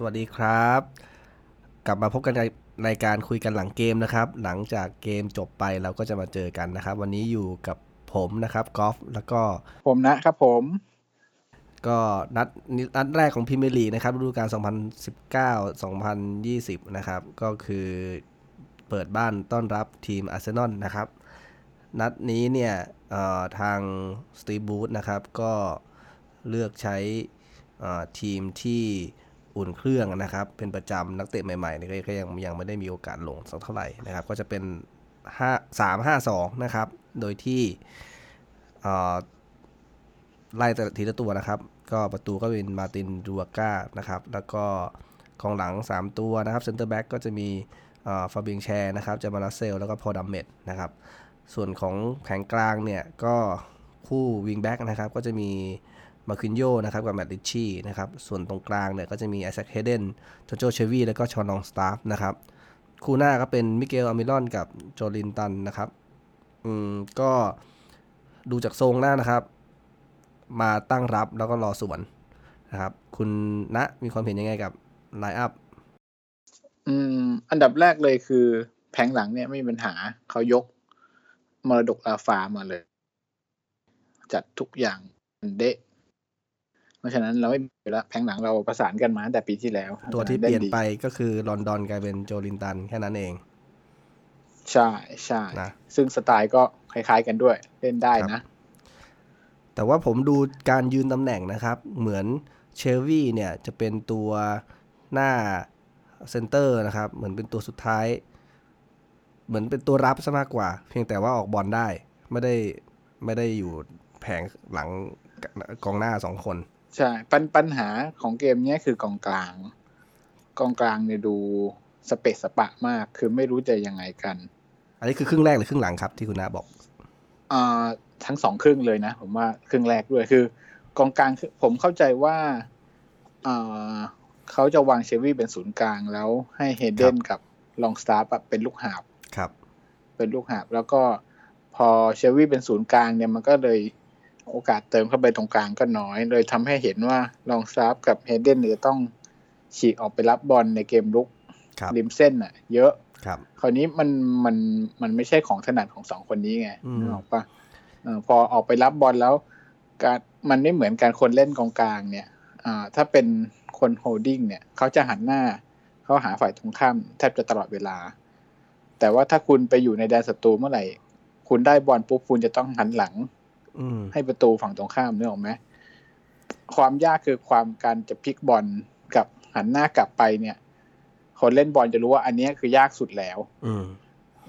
สวัสดีครับ กลับมาพบกันในในการคุยกันหลังเกมนะครับ หลังจากเกมจบไปเราก็จะมาเจอกันนะครับ วันนี้อยู่กับผมนะครับกอล์ฟแล้วก็ผมนะครับผม ก็นัดนัดแรกของพรีเมียร์ลีกนะครับฤดูกาล 2019-2020 นะครับ ก็คือเปิดบ้านต้อนรับทีมอาร์เซนอลนะครับ นัดนี้เนี่ยเอ่อทางสตีบูธนะครับก็เลือกใช้เอ่อทีมที่ อุ่นเครื่องนะครับ เป็นประจำนักเตะใหม่ๆนี่ก็ยังยังไม่ได้มีโอกาสลงสักเท่าไหร่นะครับ ก็จะเป็น5 3 5 2นะครับ โดยที่ไล่แต่ทีละตัวนะครับ ก็ประตูก็เป็นมาร์ตินดูบราฟก้านะครับ แล้วก็กองหลัง 3 ตัวนะครับเซนเตอร์แบ็กก็จะมีฟาเบียน แชร์นะครับจามาราเซล แล้วก็พอล ดัมเมตต์นะครับ ส่วนของแผงกลางเนี่ยก็ คู่วิงแบ็กนะครับก็จะมีมาคินโยนะครับกับแมตต์ริตชี่นะครับส่วนตรงกลางเนี่ยก็จะมีไอแซคเฮเดนจอนโจเชลวี่แล้วก็ฌอนลองสตาฟนะครับคู่หน้าก็เป็นมิเกลอัลมิรอนกับโจลินตันนะครับอืมก็ดูจากทรงแล้วนะครับ มาตั้งรับแล้วก็รอสวนนะครับ คุณณะมีความเห็นยังไงกับ line upอืม อันดับแรกเลยคือแผงหลังเนี่ยไม่มีปัญหาเขายกมรดกลาฟามาเลย จัดทุกอย่างเดะเพราะฉะนั้นเราไม่มีแล้วแผงหลังเราประสานกันมาตั้งแต่ปีที่แล้ว ตัวที่เปลี่ยนไปด้ดีก็คือลอนดอนกลายเป็นโจลินตันแค่นั้นเอง ใช่ใช่นะซึ่งสไตล์ก็คล้ายๆกันด้วย เล่นได้ครันะบแต่ว่าผมดูการยืนตำแหน่งนะครับ เหมือนเชลวี่เนี่ยจะเป็นตัวหน้าเซนเตอร์นะครับ เหมือนเป็นตัวสุดท้าย เหมือนเป็นตัวรับซะมากกว่า เพียงแต่ว่าออกบอลได้ ไม่ได้ไม่ได้อยู่ แผงหลังกองหน้าสองคน ใช่ปัญปัญหาของเกมเนี้ยคือกองกลาง กองกลางเนี่ยดูสเปะสปะมาก คือไม่รู้จะยังไงกัน อันนี้คือครึ่งแรกหรือครึ่งหลังครับที่คุณน้าบอกอ่าทั้งสองครึ่งเลยนะ ผมว่าครึ่งแรกด้วยคือ กองกลางคือผมเข้าใจว่าอ่าเขาจะวางเชลวี่เป็นศูนย์กลางแล้วให้เฮเดนกับลองสตาร์ปเป็นลูกหาบครับ เป็นลูกหาบแล้วก็พอเชลวี่เป็นศูนย์กลางเนี่ยมันก็เลย โอกาสเติมเข้าไปตรงกลางก็น้อยเลยทำให้เห็นว่าลองสตาฟกับเฮเดนเนี่ยต้องฉีกออกไปรับบอลในเกมรุกครับริมเส้นอะ เยอะครับคราวนี้มันมันมันไม่ใช่ของถนัดของสองคนนี้ไงอืมนึกออกปะเออพอออกไปรับบอลแล้ว การมันไม่เหมือนการคนเล่นกองกลางเนี่ยอ่าถ้าเป็นคน holding เนี่ย เขาจะหันหน้า เขาหาฝ่ายตรงข้ามแทบจะตลอดเวลา แต่ว่าถ้าคุณไปอยู่ในแดนศัตรูเมื่อไหร่ คุณได้บอลปุ๊บคุณจะต้องหันหลังอืม ให้ประตูฝั่งตรงข้ามนึกออกไหมความยากคือความการจะพลิกบอลกับหันหน้ากลับไปเนี่ย คนเล่นบอลจะรู้ว่าอันเนี้ยคือยากสุดแล้ว อืม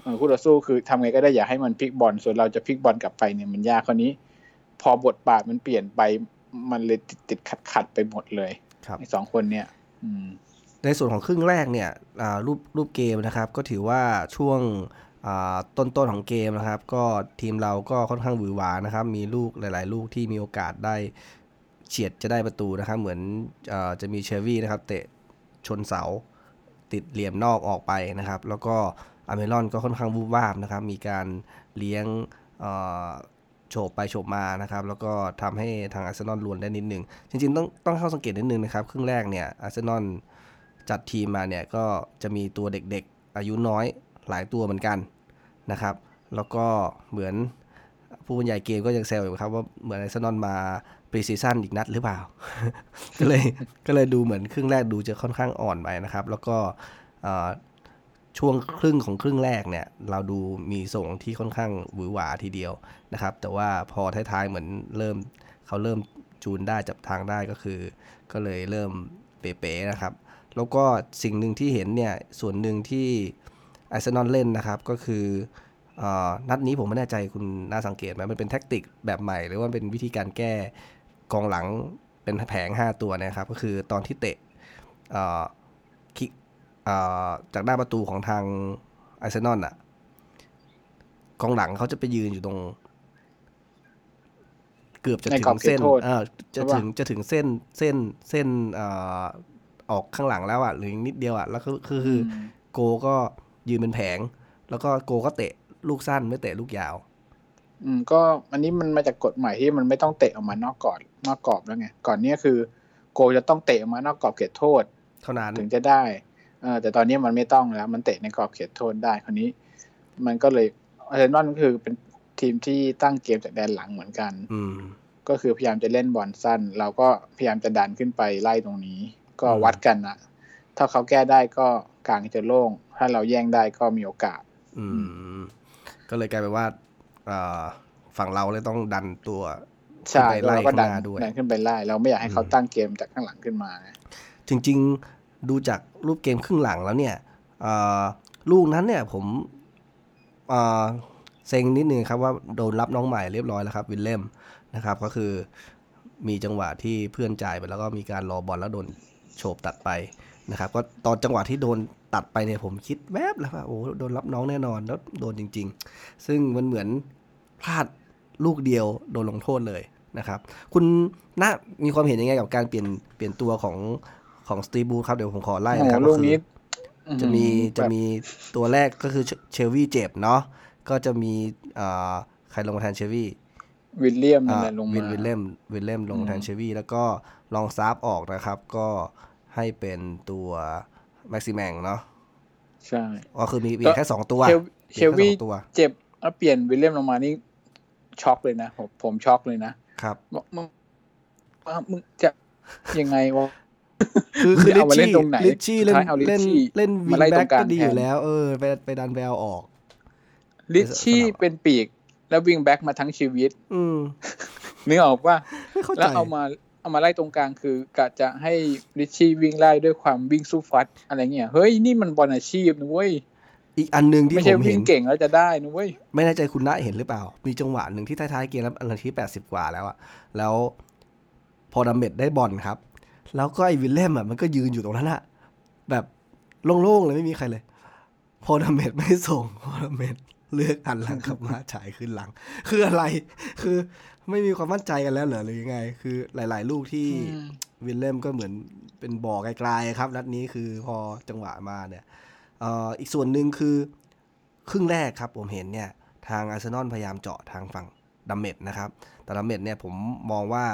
เออคู่ต่อสู้คือทำไงก็ได้อย่าให้มันพลิกบอลส่วนเราจะพลิกบอลกลับไปเนี่ยมันยากคราวนี้ พอบทบาทมันเปลี่ยนไปมันเลยติดติดขัดขัดๆไปหมดเลยครับไอ้สองคนเนี่ย อืมในส่วนของครึ่งแรกเนี่ยอ่ารูปรูปเกมนะครับ ก็ถือว่าช่วง อ่าต้นๆของเกมนะครับ ก็ทีมเราก็ค่อนข้างหวือหวานะครับ มีลูกหลาย ๆ ลูกที่มีโอกาสได้เฉียดจะได้ประตูนะครับ เหมือนอจะมีเชฟวี่นะครับ เตะชนเสาติดเหลี่ยมนอกออกไปนะครับ แล้วก็อเมรอนก็ค่อนข้างวูบวาบนะครับ มีการเลี้ยงโฉบไปโฉบมานะครับ แล้วก็ทำให้ทางอาร์เซนอลลวนได้นิดนึง จริง ๆ ต้องต้องเข้าสังเกตนิดนึงนะครับ ครึ่งแรกเนี่ยอาร์เซนอลจัดทีมมาเนี่ยก็จะมีตัวเด็กๆ อายุน้อย หลายตัวเหมือนกันนะครับ แล้วก็เหมือนผู้บรรยายเกมก็ยังแซวอยู่ครับว่าเหมือนอาร์เซนอลมา pre-season อีกนัดหรือเปล่า ก็เลยก็เลยดูเหมือนครึ่งแรกดูจะค่อนข้างอ่อนไปนะครับ แล้วก็ช่วงครึ่งของครึ่งแรกเนี่ย เราดูมีทรงที่ค่อนข้างหวือหวาทีเดียวนะครับ แต่ว่าพอท้ายๆเหมือนเริ่มเขาเริ่มจูนได้จับทางได้ก็คือ ก็เลยเริ่มเป๋ๆนะครับ แล้วก็สิ่งหนึ่งที่เห็นเนี่ยส่วนหนึ่งที่ อาร์เซนอลเล่นนะครับ ก็คือเออนัดนี้ผมไม่แน่ใจคุณน่าสังเกตไหมมันเป็นแท็กติกแบบใหม่ หรือว่าเป็นวิธีการแก้กองหลังเป็นแผง 5 ตัวนะครับ ก็คือตอนที่เตะเอ่อคิกเอ่อจากหน้าประตูของทางอาร์เซนอลอะกองหลังเขาจะไปยืนอยู่ตรง เกือบจะในถึกรอบงเขตเส้นโทษเออจะใช่ปะถึงจะถึงเส้นเส้นเส้นเอ่อออกข้างหลังแล้วอะหรือนิดเดียวอะแล้วคือคือคืออมโกก็ ยืนเป็นแผง แล้วก็โกก็เตะลูกสั้นไม่เตะลูกยาว อืมก็อันนี้มันมาจากกฎใหม่ที่มันไม่ต้องเตะออกมานอกกรอบนอกกรอบแล้วไงก่อนเนี้ยคือ โกจะต้องเตะออกมานอกกรอบเขตโทษ เท่านั้นถึงจะได้เออแต่ตอนนี้มันไม่ต้องแล้ว มันเตะในกรอบเขตโทษได้คราวนี้ มันก็เลยอาร์เซนอลก็คือเป็นทีมที่ตั้งเกมจากแดนหลังเหมือนกัน อืมก็คือพยายามจะเล่นบอลสั้น เราก็พยายามจะดันขึ้นไปไล่ตรงนี้ ก็อืมวัดกันนะถ้าเขาแก้ได้ก็ กลางจะโล่ง ถ้าเราแย่งได้ก็มีโอกาส อืม ก็เลยกลายเป็นว่าเอ่อฝั่งเราเลยต้องดันตัวใช่ขึ้นไปไล่เราก็ดันข้างหน้าด้วยดันขึ้นไปไล่เราไม่อยากให้เขาอืมตั้งเกมจากข้างหลังขึ้นมาไงจริงๆดูจากรูปเกมครึ่งหลังแล้วเนี่ยเอ่อลูกนั้นเนี่ยผมเอ่อเซ็งนิดนึงครับว่าโดนรับน้องใหม่เรียบร้อยแล้วครับ วิลเล่มนะครับ ก็คือมีจังหวะที่เพื่อนจ่ายไปแล้วก็มีการรอบอลแล้วโดนโฉบตัดไป นะครับก็ตอนจังหวะที่โดนตัดไปเนี่ยผมคิดแวบแล้วว่าโอ้โดนรับน้องแน่นอนแล้วโดนจริง ๆ ซึ่งมันเหมือนพลาดลูกเดียวโดนลงโทษเลยนะครับ คุณน่ามีความเห็นยังไงกับการเปลี่ยนเปลี่ยนตัวของของสตีบูครับเดี๋ยวผมขอไล่โอ้นะครับลูก็กคือนี้จะมีอื้อหือจะมีตัวแรกก็คือเชลวี่เจ็บเนาะก็จะมีอ่าใครลงมาแทนเชลวี่แบบวิลเลียมนั่นอ่าแหละลงวิมานวิลเล่มวิลเล่มลงแทนอืมเชลวี่แล้วก็ลองซาฟออกนะครับ ก็ ให้เป็นตัวแม็กซิแมงเนาะใช่ก็คือมีเปลี่ยนแค่สองตัวเชลเปเชลี่ยลนแค่วีสองตัวเจ็บแล้วเปลี่ยนวิลเลียมลงมานี่ช็อกเลยนะผมผมช็อกเลยนะครับบอกมึงว่ามึงจะยังไงวะคือคือจะลิเอาชมาเล่นชี่ตรงไหนลิชชี่เล่นใช่เอาลิชเล่นชี่เล่นวิมางไล่ตแบ็รกงกลางก็ดีอยู่แทนแล้ว เออ ไปไปดันแววออก ลิชชี่สลับเป็นปีกแล้ววิ่งแบ็กมาทั้งชีวิต อืมนึกออกว่าไม่เข้าใจแล้วเอามา เอามาไล่ตรงกลางคือกะจะให้ลิชชี่วิ่งไล่ด้วยความวิ่งสู้ฟัดอะไรเงี้ยเฮ้ยนี่มันบอลอาชีพนะเว้ยอีกอันหนึ่งที่ไม่ผใช่มเห็วิ่นงเก่งแล้วจะได้นะเว้ยไม่แน่ใจคุณณะเห็นหรือเปล่า มีจังหวะหนึ่งที่ท้ายๆเกมแล้วอันที่แปดสิบกว่าแล้วอะแล้วพอดัมเมดได้บอลครับ แล้วก็ไอ้วิลเล่มอะมันก็ยืนอยู่ตรงนั้นอะแบบโล่งๆเลยไม่มีใครเลย พอดัมเมดไม่ส่งพอดัมเมดเลือกหันหลังกลับมาฉายขึ้นหลัง คืออะไร คือ ไม่มีความมั่นใจกันแล้วเหรอหรือยังไง คือหลาย ๆ ลูกที่อืมวิลเล่มก็เหมือนเป็นบ่อไกลๆครับนัดนี้คือพอจังหวะมาเนี่ยเอ่ออีกส่วนหนึ่งคือครึ่งแรกครับผมเห็นเนี่ย ทางอาร์เซนอลพยายามเจาะทางฝั่งดัมเมดนะครับ แต่ดัมเมดเนี่ยผมมองว่า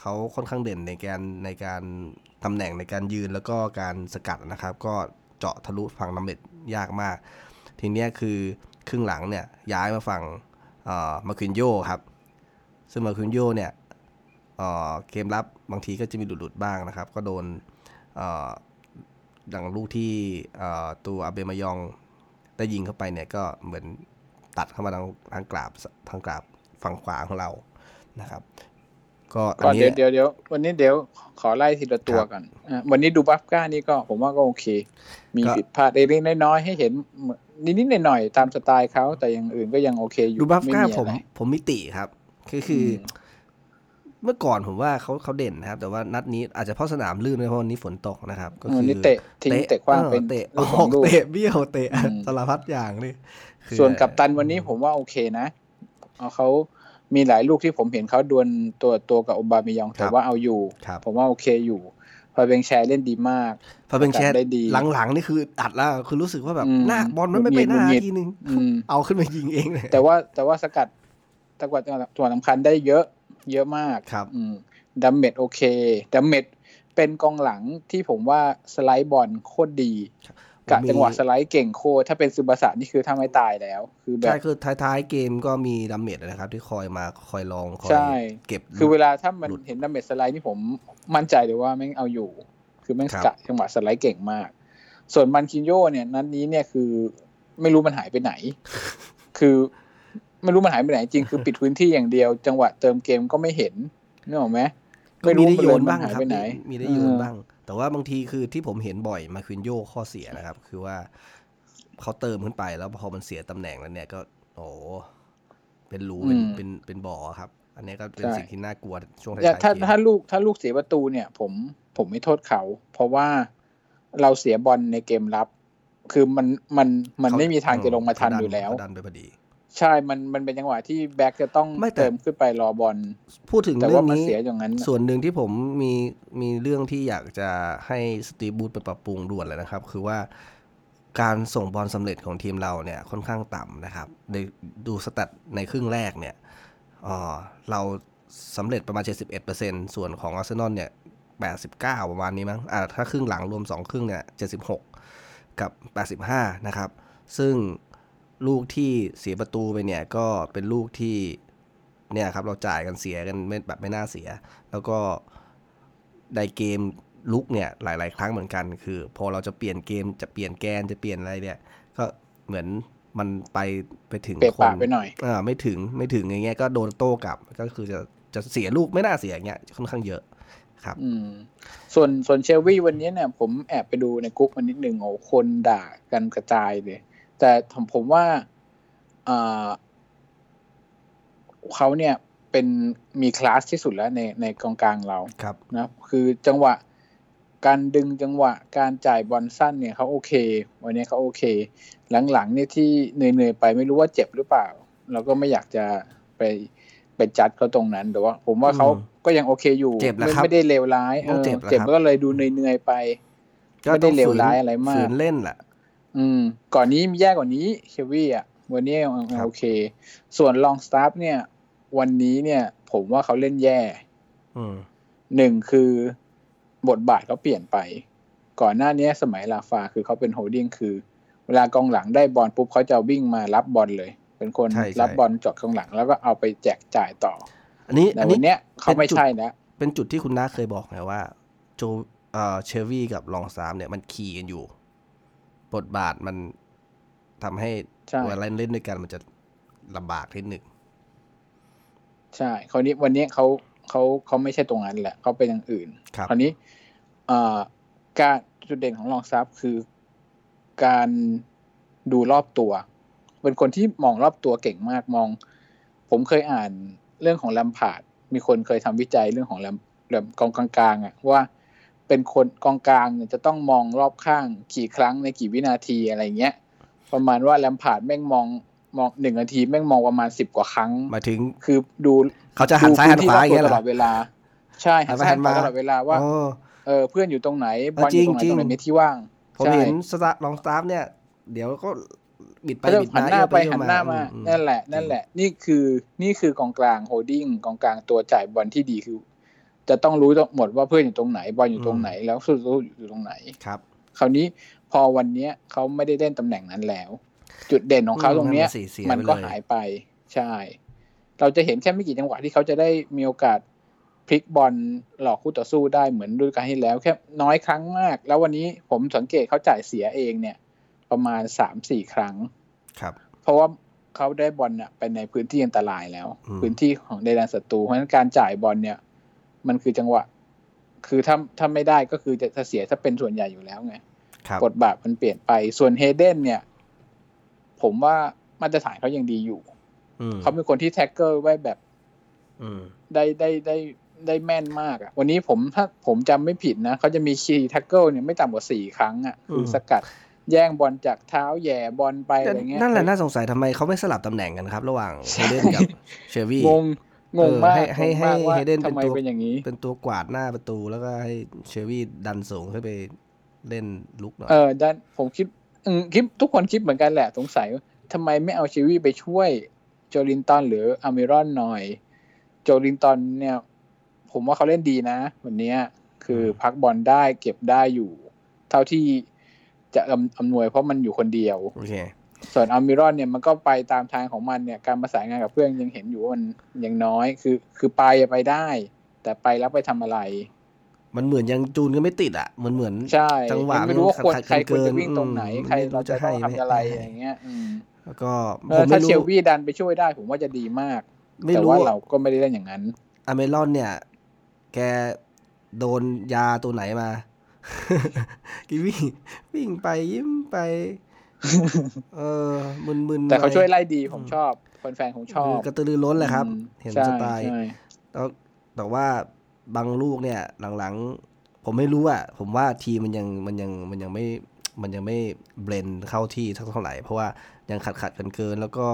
เขาค่อนข้างเด่นในการในการตำแหน่งในการยืนแล้วก็การสกัดนะครับ ก็เจาะทะลุฝั่งดัมเมดยากมาก ทีเนี้ยคือครึ่งหลังเนี่ยย้ายมาฝั่งมาคินโยครับ ซึ่งมาคินโยเนี่ยเอ่อเกมรับบางทีก็จะมีหลุดๆบ้างนะครับ ก็โดนเอ่อดังลูกที่เอ่อตัวอาเบมายองได้ยิงเข้าไปเนี่ยก็เหมือนตัดเข้ามาทางทางกราบทางกราบฝั่งขวาของเรานะครับก็อันก่อนนี้เดี๋ยวเดี๋ยวเดี๋ยววันนี้เดี๋ยวขอไล่ทีละตัวครับกันอะวันนี้ดูบัฟก้านี่ก็ผมว่าก็โอเค มีก็ผิดพลาดเล็กๆน้อยๆให้เห็นนิดๆหน่อยๆตามสไตล์เขาแต่อย่างอื่นก็ยังโอเคอยู่ดูบัฟไม่ก้ามีผมอะไรผมมิติครับ คือคืออมเมื่อก่อนผมว่าเขาเขาเด่นนะครับ แต่ว่านัดนี้อาจจะเพราะสนามลื่นด้วยเพราะวันนี้ฝนตกนะครับ ก็วัคืนอนี้เตะทิ้งเตะขว้างเป็นเตะลูอกสอองกลูกเตะเบี้ยวเตะอืมสารพัดอย่างนี่คือส่วนกัปตันวันนี้ผมว่าโอเคนะเอาเขามีหลายลูกที่ผมเห็นเขาดวลตัวตัวกับโอบามิยองแต่ว่าเอาอยู่ครับผมว่าโอเคอยู่พอเบงแชร์เล่นดีมากพอเป็นแชทได้ดีหลังๆนี่คืออัดแล้วคือรู้สึกว่าแบบอืมหน้าบอลมันไม่ไปหน้าหงุดหงิดทีนึงอืมเอาขึ้นมายิงเองเลยแต่ว่าแต่ว่าสกัด สกัดตัวสำคัญได้เยอะ เยอะมากครับอืมดัมเมดโอเคดัมเมดเป็นกองหลังที่ผมว่าสไลด์บอลโคตรดีกะมีจังหวะสไลด์เก่งโคตรถ้าเป็นซึบาสะนี่คือถ้าไม่ตายแล้ว คือแบใช่บคือท้ายๆเกมก็มีดัมเมดนะครับ ที่คอยมาคอยลองคอยใช่เก็บ คือเวลาถ้ามันหลุดเห็นดัมเมดสไลด์นี่ผมมั่นใจเลยว่าแม่งเอาอยู่ คือแม่งครัสบกัดจังหวะสไลด์เก่งมาก ส่วนมาคินโยเนี่ยนั้นนี้เนี่ยคือไม่รู้มันหายไปไหน คือ ไม่รู้มันหายไปไหนจริงคือปิดพื้นที่อย่างเดียว จังหวะเติมเกมก็ไม่เห็นนึกออกไหมก็มีได้โยนมับ้างหายครับไปไหนมีมีได้โยนบ้าง แต่ว่าบางทีคือที่ผมเห็นบ่อยมาควินโยข้อเสียนะครับ คือว่าเขาเติมขึ้นไปแล้วพอมันเสียตำแหน่งแล้วเนี่ยก็ โอ้เป็นรูเป็นอืมเป็นเป็นบ่อครับ อันนี้ก็เป็นใช่สิ่งที่น่ากลัวช่วงท้าเนี่ยยๆถ้าเกมถ้าลูกถ้าลูกเสียประตูเนี่ย ผมผมไม่โทษเขา เพราะว่าเราเสียบอลในเกมรับ คือมันมันมันไม่มีทางจะลงมาทันอยู่แล้วเขาดันไปพอดี ใช่ มัน มันเป็นจังหวะที่แบ็กจะต้องไม่แต่เติมขึ้นไปรอบอล พูดถึงแต่เรื่อว่างมันนี้เสียอย่างนั้นน่ะส่วนหนึ่งที่ผมมี มีเรื่องที่อยากจะให้สตีฟบูธไปปรับปรุงด่วนเลยนะครับ คือว่าการส่งบอลสำเร็จของทีมเราเนี่ยค่อนข้างต่ำนะครับในดูสแตทในครึ่งแรกเนี่ยเอ่อเราสำเร็จประมาณ 71%ส่วนของอาร์เซนอลเนี่ย 89 ประมาณนี้มั้งอ่าถ้าครึ่งหลังรวม 2 ครึ่งเนี่ย 76 กับ 85 นะครับ ซึ่ง ลูกที่เสียประตูไปเนี่ยก็เป็นลูกที่เนี่ยครับเราจ่ายกันเสียกันไม่แบบไม่น่าเสีย แล้วก็ในเกมลุกเนี่ยหลาย ๆ ครั้งเหมือนกัน คือ พอเราจะเปลี่ยนเกมจะเปลี่ยนแกนจะเปลี่ยนอะไรเนี่ย ก็เหมือนมันไปไปถึงเปะคนปะไปหน่อยอ่าไม่ถึงไม่ถึงอย่างเงี้ยก็โดนโต้กลับก็คือจะจะเสียลูกไม่น่าเสียอย่างเงี้ยค่อนข้างเยอะครับอืมส่วนส่วนเชลวีวันนี้เนี่ย ผมแอบไปดูในกรุ๊ปมันนิดนึงโอ้คนด่ากันกระจายเลย แต่ผมผมว่าอ่าเขาเนี่ยเป็นมีคลาสที่สุดแล้วในในกองกลางเราครับนะคือจังหวะการดึงจังหวะการจ่ายบอลสั้นเนี่ยเขาโอเค วันนี้เขาโอเค หลังๆเนี่ยที่เหนื่อยๆไปไม่รู้ว่าเจ็บหรือเปล่า เราก็ไม่อยากจะไปไปจัดเขาตรงนั้นแต่ว่า ผมว่าเขาอืมก็ยังโอเคอยู่เจ็บแล้วไม่ครับไม่ได้เลวร้ายต้องเจ็บเออแล้วเจ็บครับก็เลยดูเหนื่อยๆไป ไม่ได้เลวร้ายอะไรมากฝืนเล่นแหละ อืม ก่อนนี้มีแย่กว่านี้เชลวี่อะ วันนี้ยังครับโอเค ส่วนลองสตาฟเนี่ย วันนี้เนี่ย ผมว่าเขาเล่นแย่อืมหนึ่งคือบทบาทเขาเปลี่ยนไป ก่อนหน้านี้สมัยลาฟาคือเขาเป็น holding คือ เวลากองหลังได้บอลปุ๊บเขาจะวิ่งมารับบอลเลย เป็นคนใช่ใช่รับบอลจอดกองหลังแล้วก็เอาไปแจกจ่ายต่อ อันนี้แต่อันวันี้นเนี้ยเขาไม่เป็นจุดใช่แล้วเป็นจุดที่คุณน้าเคยบอกไงว่า โจเอ่อเชลวี่กับลองซามเนี่ยมันขี่กันอยู่ บทบาทมันทำให้ใช่เวลาเล่นเล่นด้วยกันมันจะลำบากนิดหนึ่งใช่คราวนี้วันนี้เขาเขาเขาไม่ใช่ตรงนั้นแหละเขาเป็นอย่างอื่นครับคราวนี้เอ่อการจุดเด่นของลองสตาฟคือการดูรอบตัว เป็นคนที่มองรอบตัวเก่งมากมอง ผมเคยอ่านเรื่องของแลมพาร์ดมีคนเคยทำวิจัยเรื่องของแลมแลมกองกลางๆอะว่า เป็นคนกองกลางเนี่ยจะต้องมองรอบข้างกี่ครั้งในกี่วินาทีอะไรเงี้ย ประมาณว่าแลมพาร์ดแม่งมองมองหนึ่งนาทีแม่งมองประมาณสิบกว่าครั้งหมายถึงคือดูเขาจะหันซ้ายหันขวาอย่างเงี้ยเหรตอลอดเวลา ใช่หันซ้ายหันขวาหันไปหันมาตลอดเวลาว่าอ๋อเออเพื่อนอยู่ตรงไหนเออบอลอยู่ตรงไหนจริงตรงไหนจริงมีที่ว่างผมใช่เห็นสตาร์ลองสตาฟเนี่ย เดี๋ยวก็บิดไปเขาจะบิดหัมานหน้าไปเอี้ยวหันหน้ามาอืมนั่นแหละ นั่นแหละ นี่คือนี่คือกองกลาง holding กองกลางตัวจ่ายบอลที่ดีคือ จะต้องรู้หมดว่าเพื่อนอยู่ตรงไหนบอลอยู่ตรงไหน แล้วศัตรูอยู่ตรงไหนครับ คราวนี้พอวันเนี้ยเขาไม่ได้เล่นตำแหน่งนั้นแล้ว จุดเด่นของเขาอืมตรงเนี้ยนั่นน่ะสิเสียมันไปก็เลยหายไปใช่ เราจะเห็นแค่ไม่กี่จังหวะที่เขาจะได้มีโอกาสพลิกบอลหลอกคู่ต่อสู้ได้เหมือนฤดูกาลที่แล้ว แค่น้อยครั้งมาก แล้ววันนี้ผมสังเกตเขาจ่ายเสียเองเนี่ย ประมาณสามสี่ครั้งครับ เพราะว่าเขาได้บอลน่ะไปในพื้นที่อันตรายแล้วอืมพื้นที่ของในแดนศัตรูเพราะฉะนั้นการจ่ายบอลเนี่ย มันคือจังหวะ คือถ้าถ้าไม่ได้ก็คือจะจะเสียถ้าเป็นส่วนใหญ่อยู่แล้วไงครับบทบาทมันเปลี่ยนไปส่วนเฮเดนเนี่ย ผมว่ามาตรฐานเขายังดีอยู่อืมเขาเป็นคนที่ tackle ไว้แบบอืมได้ได้ได้ได้แม่นมากอะวันนี้ผมถ้าผมจำไม่ผิดนะเขาจะมี key tackle เนี่ยไม่ต่ำกว่าสี่ครั้งอะคือสกัดแย่งบอลจากเท้าแหย่บอลไปอะไรเงี้ยนั่นแหละน่าสงสัยทำไมเขาไม่สลับตำแหน่งกันครับ ระหว่างเฮเดนกับเชอร์วี่งง งงมากเออให้ให้งงมากว่าให้ Hayden เป็นทำไมตัวเป็นอย่างนี้ เป็นตัวกวาดหน้าประตูแล้วก็ให้เชลวีย์ดันสูงขึ้นไปเล่นรุกหน่อยเออด้านผมคิดอืมคิดทุกคนคิดเหมือนกันแหละสงสัยว่าทำไมไม่เอาเชลวีย์ไปช่วยโจลินตันหรืออามิรอนหน่อย โจลินตันเนี่ย ผมว่าเขาเล่นดีนะ วันเนี้ยคือพักบอลได้เก็บได้อยู่ เท่าที่จะอำอำนวยเพราะมันอยู่คนเดียว โอเค ส่วนอามิรอนเนี่ยมันก็ไปตามทางของมันเนี่ยการประสานงานกับเพื่อนยังเห็นอยู่ว่ามันยังน้อยคือ คือไปอะไปได้ แต่ไปแล้วไปทำอะไร มันเหมือนยังจูนกันไม่ติดอะเหมือนเหมือนใช่จังหวะยังไม่รู้ว่าควรขัดๆใครควรเกิจะนๆวิ่งตรงไหนอืมใครไม่รู้เราจะจะให้ต้องทำอะไรไม่ให้อย่างเงี้ย อืมแล้วก็เอผอมถ้าไม่เชรู้ลวี่ดันไปช่วยได้ผมว่าจะดีมากไม่แต่รู้ว่าเราก็ไม่ได้เล่นอย่างนั้นอเมรอนเนี่ย แกโดนยาตัวไหนมากีวิ่งวิ่งไปยิ้มไป เออมึนๆแต่เขาไปช่วยไล่ดีผมชอบแฟนๆผมชอคือบกระตือรือร้นแหละครับอืมเห็นใช่สไตล์ใช่แล้วแต่ว่าบางลูกเนี่ยหลังๆ ผมไม่รู้อะผมว่าทีมมันยังมันยังมันยังไม่มันยังไม่เบลนเข้าที่เท่าไหร่ เพราะว่ายังขัดขัดกันเกินแล้วก็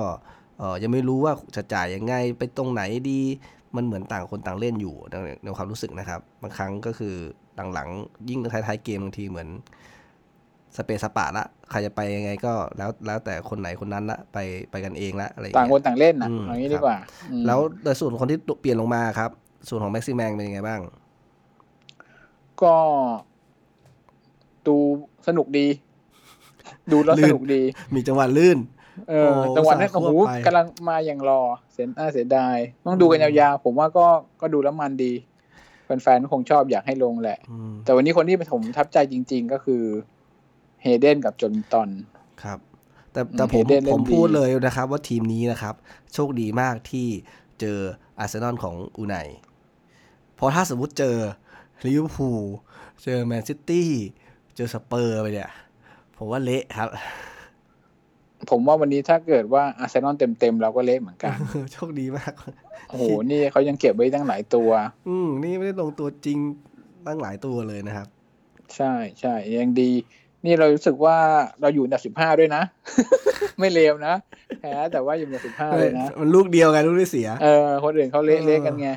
เออยังไม่รู้ว่าจะจ่ายยังไงไปตรงไหนดีมันเหมือนต่างคนต่างเล่นอยู่ในในความรู้สึกนะครับ บางครั้งก็คือหลังๆ ยิ่งท้ายๆเกมบางทีเหมือน สเปซสปะละใครจะไปยังไงก็แล้วแล้วแต่คนไหนคนนั้นละไปไปกันเองละอะไรอย่ต่างเยคนต่างเล่นนะอืมเอางี้ครับดีกว่าอืมแล้วในส่วนของคนที่เปลี่ยนลงมาครับ ส่วนของแม็กซิแมงเป็นยังไงบ้าง ก็ดูสนุกดี ดูแล้วลื่สนนุกดี มีจังหวะลื่น เออโอ้จังหวะนั้นอุตส่าห์โอ้โหควบไปกำลังมาอย่างรอ เสียน่าเสียดาย ต้องดูกันยาวๆ ผมว่าก็ก็ดูแล้วมันดีแฟนๆก็คงชอบอยากให้ลงแหละอืมแต่วันนี้คนที่ผมประทับใจจริง ๆ ก็คือ เฮเดนกับจนตอนครับแต่แต่อืมผมเฮเดนเล่นผมดีพูดเลยนะครับว่าทีมนี้นะครับ โชคดีมากที่เจออาร์เซนอลของอูไนเพราะถ้าสมมุติเจอลิเวอร์พูลเจอแมนซิตี้เจอสเปอร์ไปเนี่ยผมว่าเละครับ ผมว่าวันนี้ถ้าเกิดว่าอาร์เซนอลเต็มๆเราก็เละเหมือนกัน โชคดีมาก โอ้โห นี่เขายังเก็บไว้ตั้งหลายตัว อืมนี่ไม่ได้ลงตัวจริงตั้งหลายตัวเลยนะครับ ใช่ใช่ยังดี นี่เรารู้สึกว่าเราอยู่อันดับสิบห้าด้วยนะ ไม่เลวนะแพ้แต่ว่าอยู่อันดับสิบห้าเลยนะมันลูกเดียวกันลูกที่เสีย เออคนอื่นเขาเละเออเละกันไง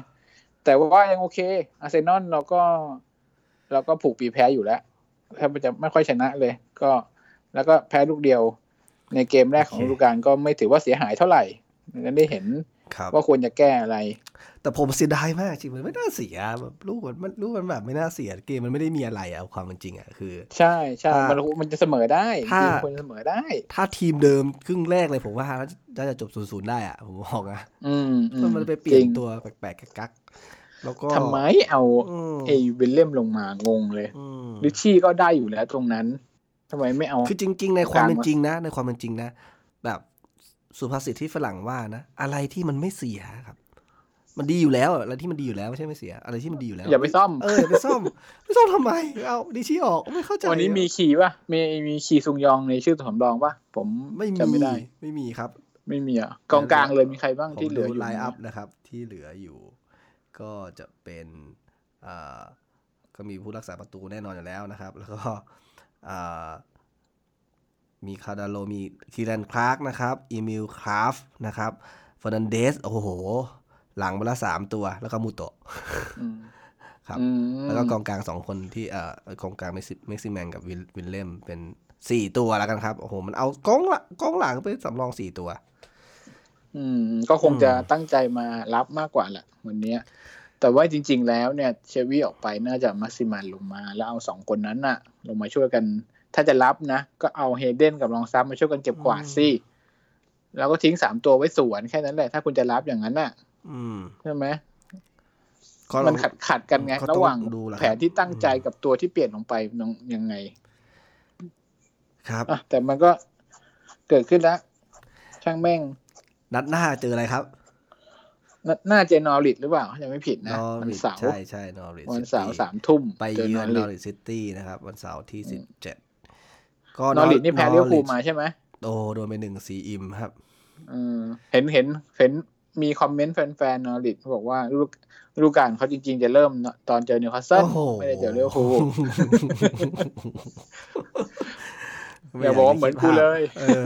แต่ว่ายังโอเค อาร์เซนอลเราก็ เราก็ผูกปีแพ้อยู่แล้วถ้ามันจะไม่ค่อยชนะเลย ก็ แล้วก็แพ้ลูกเดียว ในเกมแรกของฤดูกาลก็ไม่ถือว่าเสียหายเท่าไหร่ก็ได้เห็นครับ ว่าควรจะแก้อะไร แต่ผมเสียดายมากจริงมันไม่น่าเสียแบบลูกมันมันลูกมันแบบไม่น่าเสียเกมมันไม่ได้มีอะไรอะความเป็นจริงอะคือ ใช่ใช่ถ้ามัมันมันจะเสมอได้ถ้าทีมควรจะเสมอได้ ถ้าทีมเดิมครึ่งแรกเลยผมว่าน่าจะจบศูนย์ศูนย์ได้อะผมบอกนะอืมอืมันไปเปลี่ยจนริงตัวแปลกๆกักๆแล้วก็ทำไมเอาอืมเอวิลเลียมลงมางงเลยอืมลิชชี่ก็ได้อยู่แล้วตรงนั้นทำไมไม่เอาคือจริง ๆ ในความกลางเป็นจริงนะ ในความเป็นจริงนะแบบ สุภาษิตที่ฝรั่งว่านะ อะไรที่มันไม่เสียครับ มันดีอยู่แล้วอะไรที่มันดีอยู่แล้วไม่ใช่ไม่เสีย อะไรที่มันดีอยู่แล้ว อย่าไปซ่อมเอออย่าไปซ่อมไม่ซ่อมทำไมเอาริตชี่ออกไม่เข้าใจวันนี้มีคีย์ป่ะมีมีคีย์ซุงยองในชื่อตัวสำรองป่ะผมไม่มีจำไม่ได้ ไม่มีครับ ไม่มีอะกองกลางเลยมีใครบ้างผมที่เหลืดูออยู่ lineup นะครับ ที่เหลืออยู่ ก็จะเป็นอ่าก็มีผู้รักษาประตูแน่นอนอยู่แล้วนะครับ แล้วก็อ่า มีคาดาโลมีคีแลนคลาร์กนะครับอีมิลคราฟนะครับเฟอร์นันเดส โอ้โห หลังมาละสามตัว แล้วก็มูโตะอืมครับอืมแล้วก็กองกลางสองคนที่เอ่อกองกลางแม็กซิแม็กซิแมงกับวิลวิลเลมเป็นสี่ตัวแล้วกันครับ โอ้โห มันเอากองละกองหลังไปสำรองสี่ตัว อืม ก็คงจะอืมตั้งใจมารับมากกว่าแหละวันเนี้ยแต่ว่าจริง ๆ แล้วเนี่ย เชวี่ออกไปน่าจะมักซิมันลงมา แล้วเอาสองคนนั้นน่ะ ลงมาช่วยกัน ถ้าจะรับนะ ก็เอาเฮเดนกับรองซับมาช่วยกันเก็บกวาดสิแล้วก็ทิ้งสามตัวไว้สวนแค่นั้นแหละ ถ้าคุณจะรับอย่างนั้นน่ะอืมใช่ไหมก็มันขัดขัดกันไงก็ต้องระหว่างดูแหละครับแผนที่ตั้งใจกับตัวที่เปลี่ยนลงไปน้องยังไง ครับอะแต่มันก็เกิดขึ้นแล้ว ช่างแม่ง นัดหน้าเจออะไรครับนน่าเจนอริดหรือเปล่ายังไม่ผิดนะนอวันริทเสาร์ใช่ใช่นอริทวันเสาร์สามทุ่มไปเจอเยืนออนนริอดริทซิตี้นะครับ วันเสาร์ที่สิบเจ็ด ก็นอริดนี่แพ้เลี้ยวภูลนอมาใช่ไหมโอ้โดนไปหนึ่งสีอิมครับเออเห็นเห็นเห็นมีคอมเมนต์แฟนๆนอริดบอกว่าฤดูฤดูกาลเขาจริงๆ จะเริ่มตอนเจอนิวคาสเซิลโอ้โหไม่ได้เจอเลี้ยวภูลอย่าบอกว่าเหมือนกูเลยเออ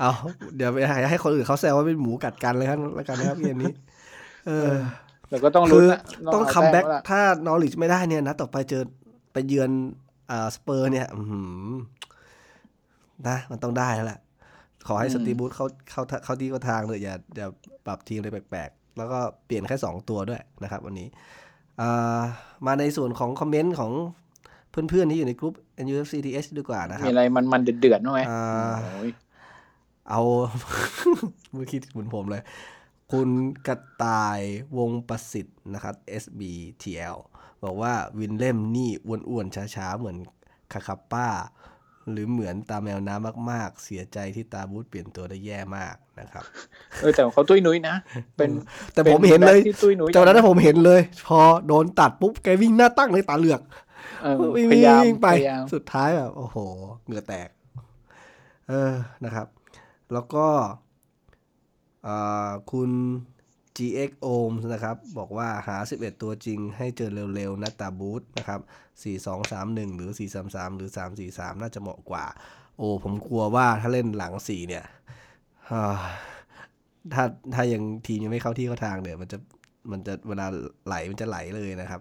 เอาเดี๋ยวไปให้ให้คนอื่นเขาแซวว่าเป็นหมูกัดกันเลยครับแล้วกันนะครับเกมนี้ เออแต่ก็ต้องคืลุ้นอะนะต้อง comeback แบ็กต้ล้วล่ะถ้านอริชไม่ได้เนี่ยนะต่อไปเจอไปเยือนอ่าสเปอร์เนี่ย อือหือ นะมันต้องได้แล้วแหละขอให้สตีฟบรูซเขาเข้าเข้าที่เข้าทางเลยอย่าอย่าปรับทีมอะไรแปลกๆ แล้วก็เปลี่ยนแค่สองตัวด้วยนะครับ วันนี้อ่ามาในส่วนของคอมเมนต์ของเพื่อนๆ ที่อยู่ในกลุ่ม NUFC TH ดีกว่านะครัมีบอะไรมันมันๆเดือดๆบ้างไหมอ่าโอ้ยเอาเมื่อคิดเหมือนผมเลย คุณกระต่ายวงประสิทธิ์นะครับ SBTL บอกว่าวินเล่มนี่อ้วนๆช้าๆ เหมือนคาคาป้า หรือเหมือนตาแมวน้ำมาก ๆ เสียใจที่ตาบูธเปลี่ยนตัวได้แย่มากนะครับ เออแต่เขาตุ้ยนุ้ยนะ เป็นแต่ผมเห็นเลยป็แบ็คที่ตุ้ยนุ้ยตอนนั้นผมเห็นเลย พอโดนตัดปุ๊บแกวิ่งหน้าตั้งเลยตาเหลือกเออวิ่งพยายามวิ่งไปพยายามสุดท้ายแบบโอ้โห เหงื่อแตก เออนะครับ แล้วก็อ่าคุณ GX Ohms นะครับ บอกว่าหา 11 ตัวจริงให้เจอเร็วๆนะตาบูธนะครับ 4231 หรือ 433 หรือ 343 น่าจะเหมาะกว่า โอ้ผมกลัวว่าถ้าเล่นหลัง 4 เนี่ยอ่าถ้าถ้ายังทีมยังไม่เข้าที่เข้าทางเนี่ยมันจะมันจะเวลาไหลมันจะไหลเลยนะครับ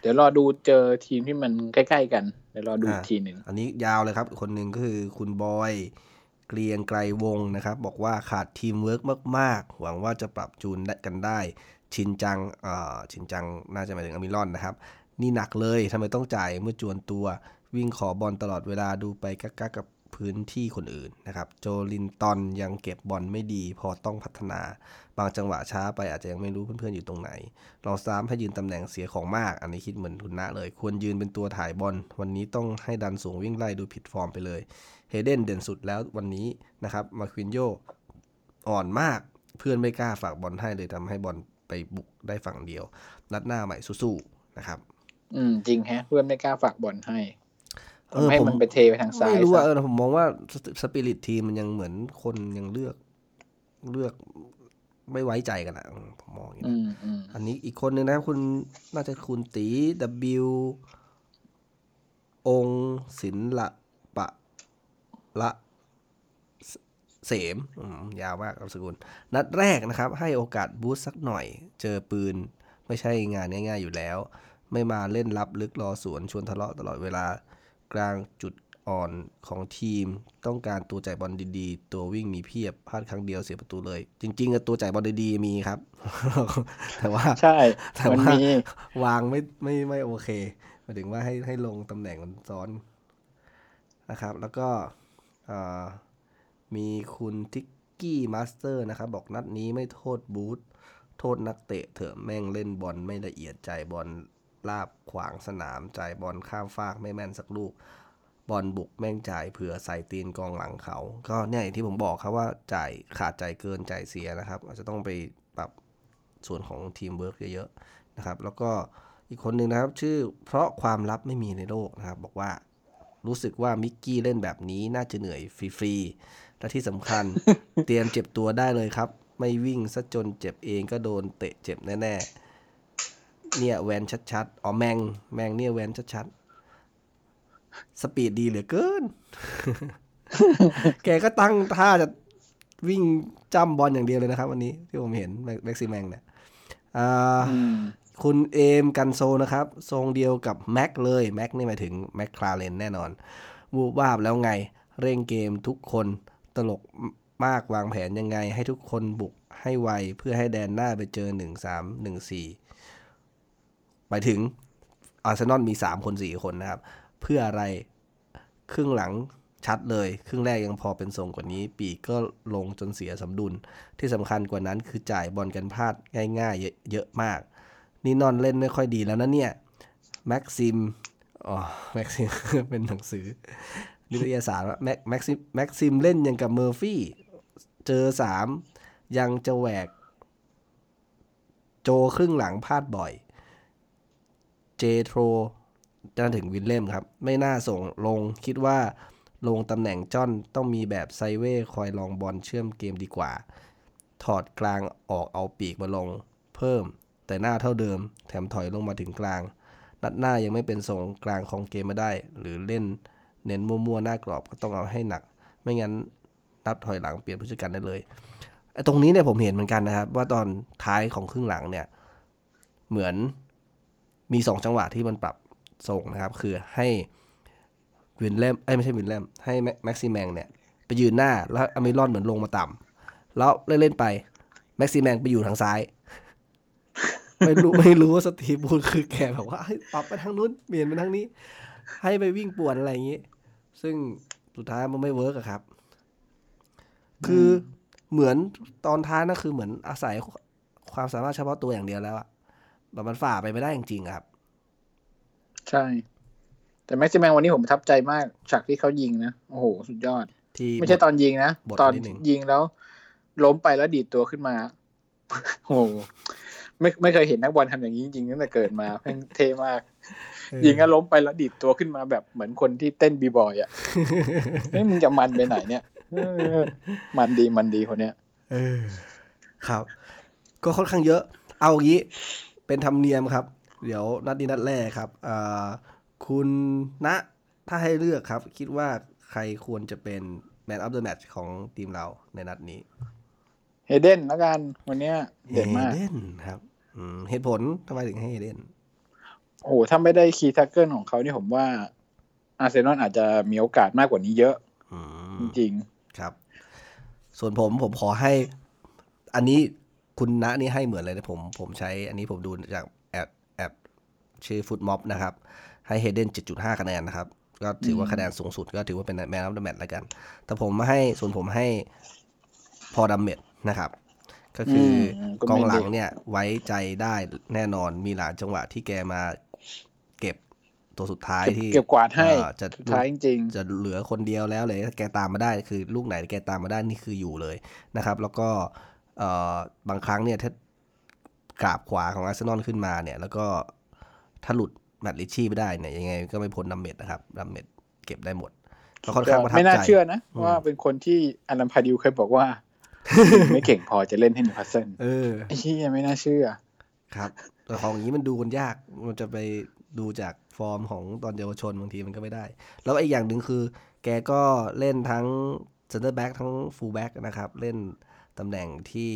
เดี๋ยวรอดูเจอทีมที่มันใกล้ ๆ กัน เดี๋ยวรอดูอีกอ่าทีหนึ่งอันนี้ยาวเลยครับ คนหนึ่งก็คือคุณบอย เกรียงไกรวงนะครับ บอกว่าขาดทีมเวิร์กมาก ๆ หวังว่าจะปรับจูนได้กันได้ ชินจังเอ่อชินจังน่าจะหมายถึงอมิรอนนะครับ นี่หนักเลยทำไมต้องจ่ายเมื่อจวนตัววิ่งขอบอลตลอดเวลาดูไปกักกับพื้นที่คนอื่นนะครับ โจลินตันยังเก็บบอลไม่ดีพอต้องพัฒนา บางจังหวะช้าไปอาจจะยังไม่รู้เพื่อนๆอยู่ตรงไหน ลองซ้ำให้ยืนตำแหน่งเสียของมาก อันนี้คิดเหมือนคุณณะเลย ควรยืนเป็นตัวถ่ายบอล วันนี้ต้องให้ดันสูงวิ่งไล่ดูผิดฟอร์มไปเลย เฮเดนเด่นสุดแล้ววันนี้นะครับมาควินโยอ่อนมากเพื่อนไม่กล้าฝากบอลให้เลยทำให้บอลไปบุกได้ฝั่งเดียว นัดหน้าใหม่สู้ๆนะครับ อืมจริงแฮะ เพื่อนไม่กล้าฝากบอลให้เออทำให้ผมมันไปเทไปทางซ้ายไม่รู้ว่าซะเออผมมองว่าสปิริตทีมมันยังเหมือนคนยังเลือกเลือกไม่ไว้ใจกันอะอืมผมมองอย่างอืนี้มอืมอันนี้อีกคนหนึ่งนะครับคุณน่าจะคุณตี W องค์ศิละปะ ละเสเสมอืมยาวมากครับสกุล นัดแรกนะครับ ให้โอกาสบูสต์สักหน่อย เจอปืน ไม่ใช่งานง่ายๆอยู่แล้ว ไม่มาเล่นรับลึกรอสวนชวนทะเลาะตลอดเวลากลางจุดอ่อนของทีม ต้องการตัวจ่ายบอลดีๆ ตัววิ่งมีเพียบพลาดครั้งเดียวเสียประตูเลย จริงๆอะตัวจ่ายบอลดีๆมีครับ แต่ว่าใช่แต่มันว่ามีวางไม่ไม่ไม่โอเคหมายถึงว่าให้ให้ลงตำแหน่งมันซ้อนนะครับ แล้วก็เอ่อ มีคุณทิกกี้มาสเตอร์นะครับบอกนัดนี้ไม่โทษบรูซโทษนักเตะเถอะแม่งเล่นบอลไม่ละเอียดจ่ายบอลลาบขวางสนามจ่ายบอลข้ามฟากไม่แม่นสักลูก บอลบุกแม่งจ่ายเผื่อใส่ตีนกองหลังเขา ก็เนี่ยอย่างที่ผมบอกครับว่าจ่ายขาดใจเกินจ่ายเสียนะครับอาจจะต้องไปปรับส่วนของทีมเวิร์กเยอะๆนะครับ แล้วก็อีกคนหนึ่งนะครับ ชื่อเพราะความลับไม่มีในโลกนะครับ บอกว่า รู้สึกว่ามิกกี้เล่นแบบนี้น่าจะเหนื่อยฟรีๆ และที่สำคัญเตรียมเจ็บตัวได้เลยครับ ไม่วิ่งซะจนเจ็บเองก็โดนเตะเจ็บแน่ๆ เนี่ยแว้นชัดๆ อ๋อแมง แมงเนี่ยแว้นชัดๆ speed ดีเหลือเกิน แกก็ตั้งท่าจะวิ่งจ้ำบอลอย่างเดียวเลยนะครับ วันนี้ที่ผมเห็นแม็กซิแมงเนี่ยอ่าอืม คุณเอมกันโซนะครับ ทรงเดียวกับแม็กเลยแม็กนี่หมายถึงแม็กคลาเรนแน่นอน วูบวาบแล้วไง เร่งเกมทุกคนตลกมากวางแผนยังไง ให้ทุกคนบุกให้ไว เพื่อให้แดนหน้าไปเจอ 1 3 1 4หมายถึงอาร์เซนอลมี 3 คน 4 คนนะครับ เพื่ออะไรครึ่งหลังชัดเลย ครึ่งแรกยังพอเป็นทรงกว่านี้ ปีกก็ลงจนเสียสมดุล ที่สำคัญกว่านั้นคือจ่ายบอลกันพลาดง่าย ๆ เยอะเยอะมาก นี่นอนเล่นไม่ค่อยดีแล้วนะเนี่ยแม็กซิมอ๋อแม็กซิมเป็นหนังสือนิตยสารว่าแม็กแม็กซิมแม็กซิมเล่นยังกับเมอร์ฟี่เจอสามยังจะแหวก โจครึ่งหลังพลาดบ่อย เจโทรจะถึงวินเล่มครับ ไม่น่าส่งลงคิดว่าลงตำแหน่งจ้อนต้องมีแบบไซเว่คอยลองบอลเชื่อมเกมดีกว่า ถอดกลางออกเอาปีกมาลง เพิ่ม แต่หน้าเท่าเดิม แถมถอยลงมาถึงกลาง นัดหน้ายังไม่เป็นทรงกลางของเกมม่ได้ หรือเล่นเน้นมั่วๆหน้ากรอบก็ต้องเอาให้หนัก ไม่งั้นนับถอยหลังเปลี่ยนผู้จัดการได้เลยไอ้ตรงนี้เนี่ยผมเห็นเหมือนกันนะครับ ว่าตอนท้ายของครึ่งหลังเนี่ยเหมือนมีสองจังหวะที่มันปรับทรงนะครับ คือให้วินเลมเอ้ไม่ใช่วินเลมให้แม็กซิแมงเนี่ยไปยืนหน้าแล้วอเมรอนเหมือนลงมาต่ำแล้วเล่นๆไปแม็กซิแมงไปอยู่ทางซ้าย ไม่รู้ไม่รู้ว่าสตีฟบรูซคือแกแบบว่าเฮ้ยปรับไปทางนู้นเปลี่ยนไปทางนี้ ให้ไปวิ่งป่วนอะไรอย่างนี้ ซึ่งสุดท้ายมันไม่ work อะครับ คือเหมือนตอนท้ายนะคือเหมือนอาศัยความสามารถเฉพาะตัวอย่างเดียวแล้วอะแบบมันฝ่าไปไม่ได้จริงๆอะครับ ใช่ แต่แม็กซิแมงวันนี้ผมประทับใจมากฉากที่เขายิงนะ โอ้โห สุดยอดที่ไม่ใช่ตอนยิงนะบทตอนนิดนึงยิงแล้ว ล้มไปแล้วดีดตัวขึ้นมา โอ้โห ไม่ไม่เคยเห็นนักบอลทำอย่างนี้จริงๆตั้งแต่เกิดมาแม่งเท่มาก ยิงแล้วล้มไปแล้วดีดตัวขึ้นมาแบบเหมือนคนที่เต้นบีบอยอะเฮ้ยมึงจะมันไปไหนเนี่ยเออมันดีมันดีคนเนี้ยเออครับ ก็ค่อนข้างเยอะ เอางี้เป็นธรรมเนียมครับ เดี๋ยวนัดนี้นัดแรกครับอ่าคุณณถ้าให้เลือกครับ คิดว่าใครควรจะเป็นแมนอ f ฟเดอะแมตช์ของทีมเราในนัดนี้ เฮเดนแล้วกันวันเนี้ยเด่นมากเฮเดนครับอืมเหตุผลทำไมถึงให้เฮเดนโอ้โหถ้าไม่ได้ key tackleของเขานี่ผมว่า อาร์เซนอลอาจจะมีโอกาสมากกว่านี้เยอะอืมจริงครับ ส่วนผมผมขอให้ อันนี้คุณณนี่ให้เหมือนเลยนะผมผมใช้ อันนี้ผมดูจากแอปแอปชื่อ FotMob นะครับ ให้เฮเดน7.5 คะแนนนะครับ ก็ถือว่าคะแนนสูงสุด ก็ถือว่าเป็น man of the match แล้วกัน แต่ผมมาให้ส่วนผมให้พอลดัมเมด นะครับ ก็คืออมก็กองไม่หลังดีเนี่ยไว้ใจได้แน่นอนมีหลายจังหวะที่แกมาเก็บตัวสุดท้ายเก็บที่เก็บกวาดให้เอ่อจะสุดท้ายจริงจะเหลือคนเดียวแล้วเลยถ้าแกตามมาได้คือลูกไหนแกตามมาได้นี่คืออยู่เลยนะครับ แล้วก็เอ่อบางครั้งเนี่ยถ้ากราบขวาของอาร์เซนอลขึ้นมาเนี่ย แล้วก็ถ้าหลุดแมตต์ริตชี่ไม่ได้เนี่ยยังไงก็ไม่พ้นดัมเมดนะครับดัมเมดเก็บได้หมดก็ค่อนๆข้างประทับไม่น่าใจเชื่อนะอืมว่าเป็นคนที่อลันพาร์ดิวเคยบอกว่า ไม่เก่งพอจะเล่นให้นิวคาสเซิลเออไอ้เหี้ยไม่น่าเชื่อ ครับ แต่ของอย่างนี้มันดูกันยาก มันจะไปดูจากฟอร์มของตอนเยาวชนบางทีมันก็ไม่ได้ แล้วอีกอย่างหนึ่งคือ แกก็เล่นทั้งเซนเตอร์แบ็กทั้งฟูลแบ็กนะครับ เล่นตำแหน่งที่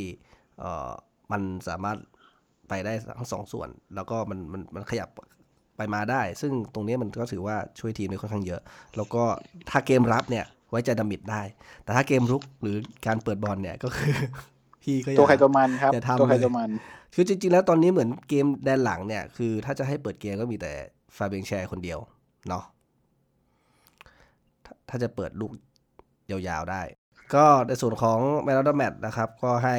เอ่อมันสามารถไปได้ทั้งสองส่วน แล้วก็มันมันมันขยับไปมาได้ ซึ่งตรงนี้มันก็ถือว่าช่วยทีมได้ค่อนข้างเยอะ แล้วก็ถ้าเกมรับเนี่ย ไว้ใจดัมเมดได้ แต่ถ้าเกมรุกหรือการเปิดบอลเนี่ยก็คือ พี่ก็อย่าตัวใครตัวมันครับอย่าทำตัวใครเลยตัวมัน คือจริงๆแล้วตอนนี้เหมือนเกมแดนหลังเนี่ย คือถ้าจะให้เปิดเกมก็มีแต่ฟาเบียนแชร์คนเดียวเนาะถ้าถ้าจะเปิดลูกยาวๆได้ ก็ในส่วนของ man match นะครับ ก็ให้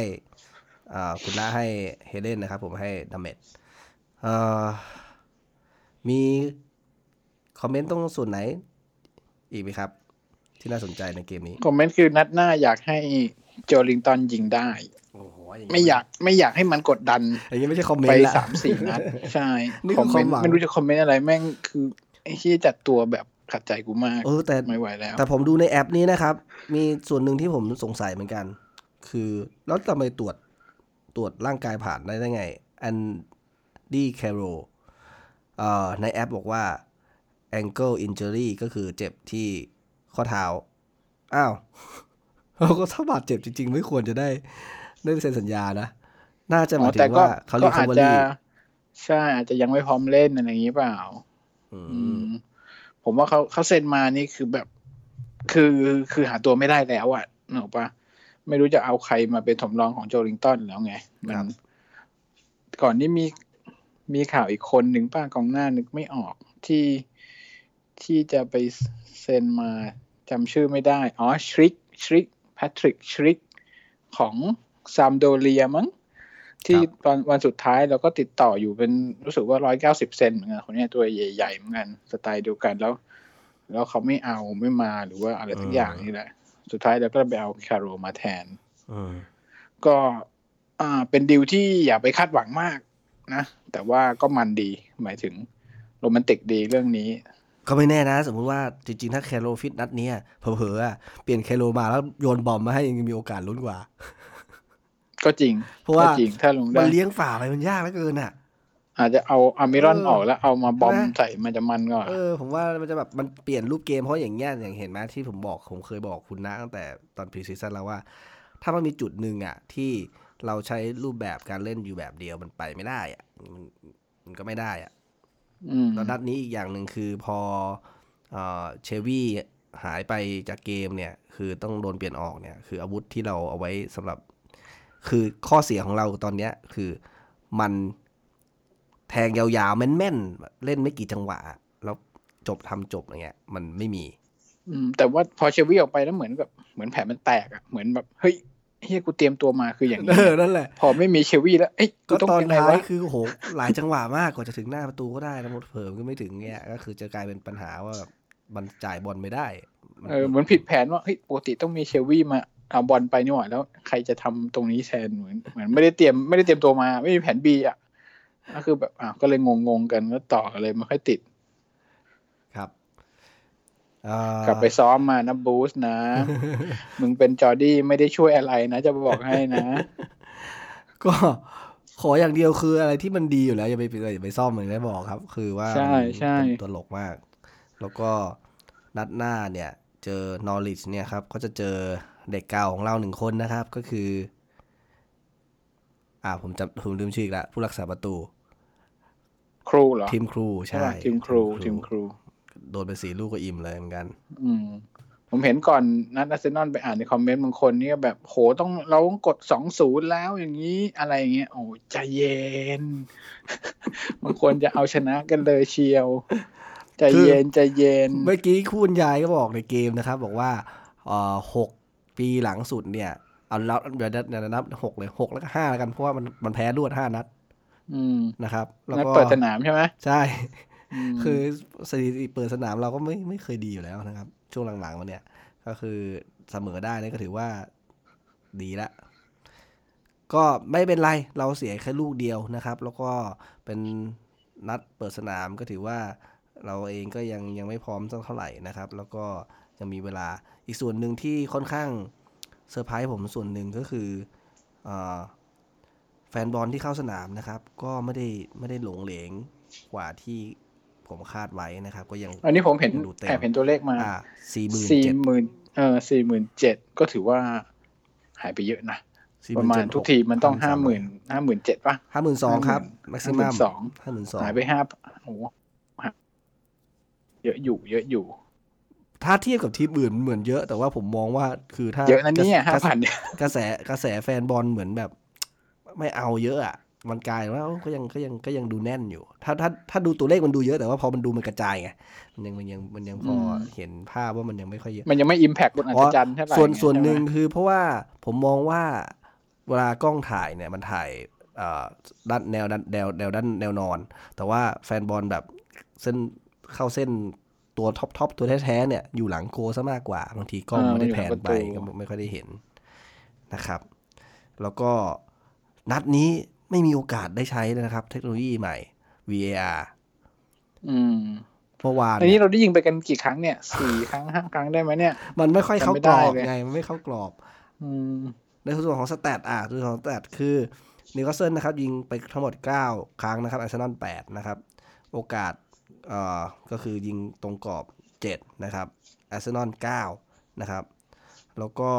อ่าคุณน้าให้เฮเดนนะครับ ผมให้ดัมเมดเอ่อมีคอมเมนต์ตรงส่วนไหนอีกไหมครับ ที่น่าสนใจในเกมนี้คอมเมนต์คือนัดหน้าอยากให้โจลิงตันยิงได้โอ้โหไม่อยากไม่อยากให้มันกดดันอย่างนี้ไม่ใช่คอมเมนไปต์ละสามสี่นัดใช่นี่คคืออมเมนต์ความหวังไม่รู้จะคอมเมนต์อะไรแม่งคือไอ้ที่จัดตัวแบบขัดใจกูมากเออแต่ไม่ไหวแล้ว แต่ผมดูในแอปนี้นะครับ มีส่วนหนึ่งที่ผมสงสัยเหมือนกัน คือแล้วทำไมตรวจตรวจร่างกายผ่านได้ได้ไงอันดีแคโรเอ่อในแอปบอกว่า ankle injury ก็คือเจ็บที่ ข้อเท้า อ้าวเราก็ถ้าบาดเจ็บจริง ๆ ไม่ควรจะได้ได้เซ็นสัญญานะ น่าจะหมายถึแต่งก็ว่าเขาก็เรียกอาจคาจะรีใช่อาจจะยังไม่พร้อมเล่นอะไรอย่างนี้เปล่า อือืมมผมว่าเขาเขาเซ็นมานี่คือแบบ คือคือหาตัวไม่ได้แล้วอะนึกออกปะไม่รู้จะเอาใครมาเป็นสำรองของโจลิงตันแล้วไงมันก่อนนี้มีมีข่าวอีกคนหนึ่งป้ากองหน้านึกไม่ออกที่ที่จะไปเซ็นมา จำชื่อไม่ได้ อ๋อชริกชริกแพทริกชริกของซามโดเรียมั้งที่ตอนวันสุดท้ายเราก็ติดต่ออยู่เป็นรู้สึกว่าร้อยเก้าสิบเซนเหมือนกันคนเนี้ยตัวใหญ่ๆเหมือนกันสไตล์เดียวกันแล้ว แล้วเขาไม่เอาไม่มาหรือว่าอะไรสักอย่างนี่แหละ สุดท้ายเราก็ไปเอาคาโรมาแทนอืมก็อ่าเป็นดีลที่อย่าไปคาดหวังมากนะ แต่ว่าก็มันดีหมายถึงโรแมนติกดีเรื่องนี้ ก็ไม่แน่นะ สมมุติว่าจริงๆ ถ้าแคโรฟิตนัดเนี้ยเผลอๆอะเปลี่ยนแคโรมาแล้วโยนบอมมาให้ยังมีโอกาสลุ้นกว่า ก็จริง เพราะว่าก็จริงถ้าลงมัได้นเลี้ยงฝ่าไปมันยากเหลือเกินอะ อาจจะเอาอามิรอนเออออกแล้วเอามาบอมใช่ไหมใส่มันจะมันกว่าเออผมว่ามันจะแบบมันเปลี่ยนรูปเกมเพราะอย่างเงี้ยอย่างเห็นไหมที่ผมบอกผมเคยบอกคุณนะตั้งแต่ตอนพรีซีซั่นแล้วว่า ถ้ามันมีจุดหนึ่งอะ ที่เราใช้รูปแบบการเล่นอยู่แบบเดียวมันไปไม่ได้อะมันมันก็ไม่ได้อะอืม แล้วนัดนี้อีกอย่างหนึ่งคือพอเอ่อเชวี่หายไปจากเกมเนี่ย คือต้องโดนเปลี่ยนออกเนี่ย คืออาวุธที่เราเอาไว้สำหรับ คือข้อเสียของเราตอนเนี้ย คือมันแทงยาวๆ แม่นๆ เล่นไม่กี่จังหวะ แล้วจบทำจบอย่างเงี้ย มันไม่มี อืม แต่ว่าพอเชวี่ออกไปแล้วเหมือนแบบเหมือนแผลมันแตกอะเหมือนแบบเฮ้ย เฮียกูเตรียมตัวมาคืออย่างเอนี้อนั่นแหละ พอไม่มีเชวี่แล้วเอ้ยกูก็ต้องตอนยังไงท้ายวะคือโหหลายจังหวะมากกว่าจะถึงหน้าประตูก็ได้นะหมดเผิมก็ไม่ถึงเงี้ยก็คือจะกลายเป็นปัญหาว่าแบบมันจ่ายบอลไม่ได้มันเออเหมือนผิดแผนว่าเฮ้ยปกติต้องมีเชวี่มาเอาบอลไปนี่หว่าแล้วใครจะทำตรงนี้แทนเหมือนเหมือนไม่ได้เตรียมไม่ได้เตรียมตัวมา ไม่มีแผนบีอะก็คือแบบอะก็เลยงงๆกันก็ต่อเลยไม่ค่อยติดครับเอ่อ กลับไปซ้อมมานะบูสนะ มึงเป็นจอร์ดี้ไม่ได้ช่วยอะไรนะ จะบอกให้นะ ก็ขออย่างเดียวคืออะไรที่มันดีอยู่แล้วอย่าไปอย่าไปซ่อมเหมือนได้บอกครับ คือว่าใช่มันใช่เป็นตัวหลกมาก แล้วก็นัดหน้าเนี่ย เจอนอริชเนี่ยครับ ก็จะเจอเด็กเก่าของเราหนึ่งคนนะครับ ก็คือ อ่าผมจำผมลืมชื่ออีกแล้วผู้รักษาประตู ครูเหรอทีมครูใช่ทีมครูทีมครู โดนไปสี่ลูกก็อิ่มเลยเหมือนกัน อืมผผมเห็นก่อนนัดอาร์เซนอลไปอ่านในคอมเมนต์บางคนเนี่ยแบบโหต้องเราต้องกดสองศูนย์แล้วอย่างนี้อะไรอย่างเงี้ยโอ้ใจเย็น บางคนจะเอาชนะกันเลยเชียว ใจเย็นใจเย็น เมื่อกี้คุณยายก็บอกในเกมนะครับ บอกว่าเอ่อหกปีหลังสุดเนี่ยเอาแล้วเดี๋ยวเดี๋ยวนับหกเลยหกแล้วก็ห้าแล้วกันเพราะว่ามันมันแพ้รวดห้านัดอืมนะครับ แล้วนัดก็เปิดสนามใช่ไหมใช่ม คือสถิติเปิดสนามเราก็ไม่ไม่เคยดีอยู่แล้วนะครับ ช่วงหลังๆมาเนี่ย ก็คือเสมอได้นี่ก็ถือว่าดีละ ก็ไม่เป็นไรเราเสียแค่ลูกเดียวนะครับ แล้วก็เป็นนัดเปิดสนามก็ถือว่าเราเองก็ยังยังไม่พร้อมสักเท่าไหร่นะครับ แล้วก็ยังมีเวลาอีกส่วนหนึ่งที่ค่อนข้างเซอร์ไพรส์ผมส่วนหนึ่งก็คืออแฟนบอลที่เข้าสนามนะครับ ก็ไม่ได้ไม่ได้หลงเหลงกว่าที่ ผมคาดไว้นะครับ ก็ยังอันนี้ผมเห็นดูเต็มแอบเห็นตัวเลขมาอ่าสี่หมื่นสี่เจ็ดหมื่นเออสี่หมื่นเจ็ดก็ถือว่าหายไปเยอะนะประมาณทุกทีมันต้องห้าหมื่นห้าหมื่นเจ็ดป่ะห้าหมื่นสองครับแม็กซิมัม52,000ห้าหมื่นสองหายไปห้าโอ้โหเยอะอยู่ เยอะอยู่ ถ้าเทียบกับทีมอื่นมันเหมือนเยอะ แต่ว่าผมมองว่าคือถ้าเยอะนะเนี่ยกห้าระแสพันเนี่ยกระแสกระแสแฟนบอลเหมือนแบบ ไม่เอาเยอะอะ มันกลายเป็นว่าเอ้าก็ยังก็ยังก็ยังดูแน่นอยู่ ถ้าถ้าถ้าดูตัวเลขมันดูเยอะแต่ว่าพอมันดูมันกระจายไงมันยังมันยังมันยังพอเห็นภาพว่ามันยังไม่ค่อยเยอะมันยังไม่อิมแพกบนอัศจรรย์เท่าไหร่ส่วนไงส่วนหนึ่งใช่ไมคือเพราะว่าผมมองว่าเวลากล้องถ่ายเนี่ยมันถ่ายเอ่อด้านแนวด้านแนวแนวด้านแนวนอน แต่ว่าแฟนบอลแบบเส้นเข้าเส้นตัว top top ตัวแท้ๆเนี่ยอยู่หลังโกลซะมากกว่าบางทีกล้องไม่ได้แพนไปก็ไม่ค่อยได้เห็นนะครับ แล้วก็นัดนี้ ไม่มีโอกาสได้ใช้เลยนะครับ เทคโนโลยีใหม่ VAR อืมเมื่อวานอันนี้เนี่ยเราได้ยิงไปกันกี่ครั้งเนี่ยสี่ครั้งห้าครั้งได้ไหมเนี่ย มันไม่ค่อยเข้ากรอบจำไม่ได้เลยไง มันไม่เข้ากรอบ อืมในส่วนของ stat อะส่วนของ stat คือนิวคาสเซิลนะครับ ยิงไปทั้งหมด 9 ครั้งนะครับอาร์เซนอล8นะครับ โอกาสเอ่อก็คือยิงตรงกรอบ 7 นะครับอาร์เซนอล9นะครับ แล้วก็